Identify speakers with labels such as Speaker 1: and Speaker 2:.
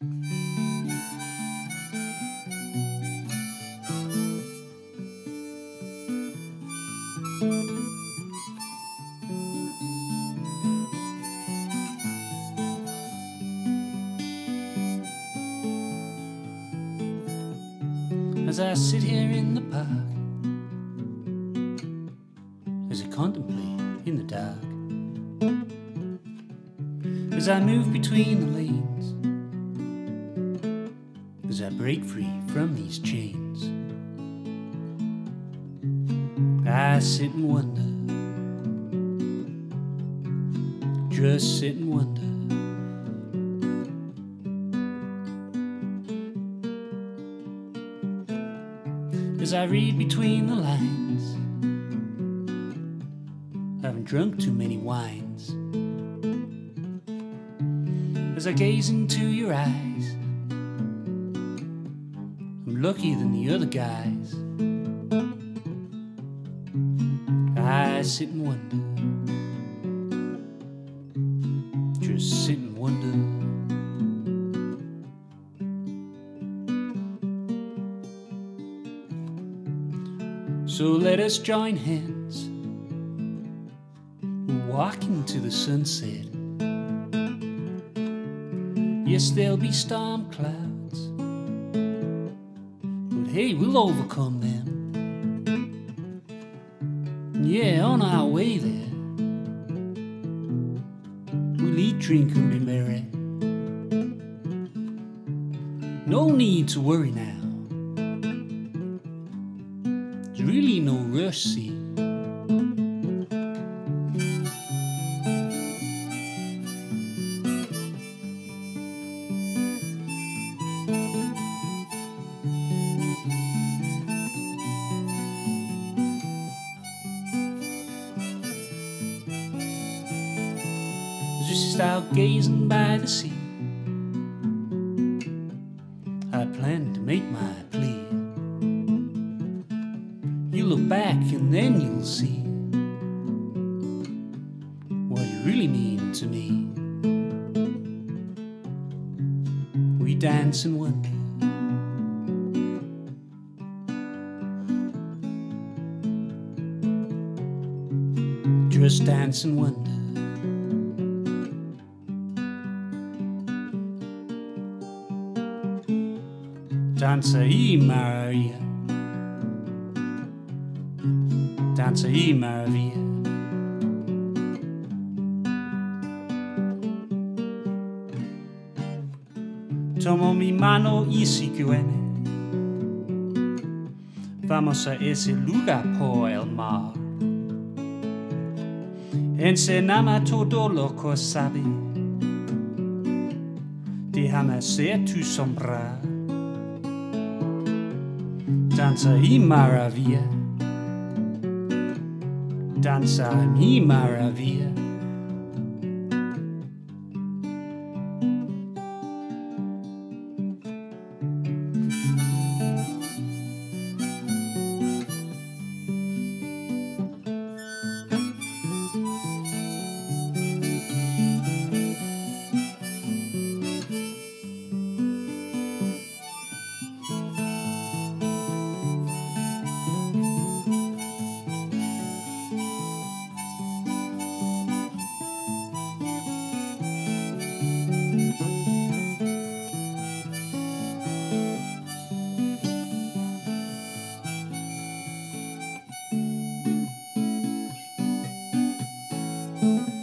Speaker 1: as I sit here in the park, as I contemplate in the dark, as I move between the lanes, break free from these chains, I sit and wonder, just sit and wonder. as I read between the lines. I haven't drunk too many wines. As I gaze into your eyes, Luckier than the other guys. I sit and wonder, just sit and wonder. So let us join hands, walk into the sunset. Yes, there'll be storm clouds, hey, we'll overcome them. Yeah, on our way there, we'll eat, drink, and be merry. No need to worry now. There's really no rush, see. Just out gazing by the sea, I plan to make my plea. You look back and then you'll see what you really mean to me. We dance and wonder. Just dance and wonder. Danza i Maria. Danza i Maravilla. Tomo mi mano y. Vamos a ese lugar por el mar. Ensenama todo lo que sabe. Déjame ser tu sombra. Danza y maravilla. Danza mi maravilla. Mm-hmm.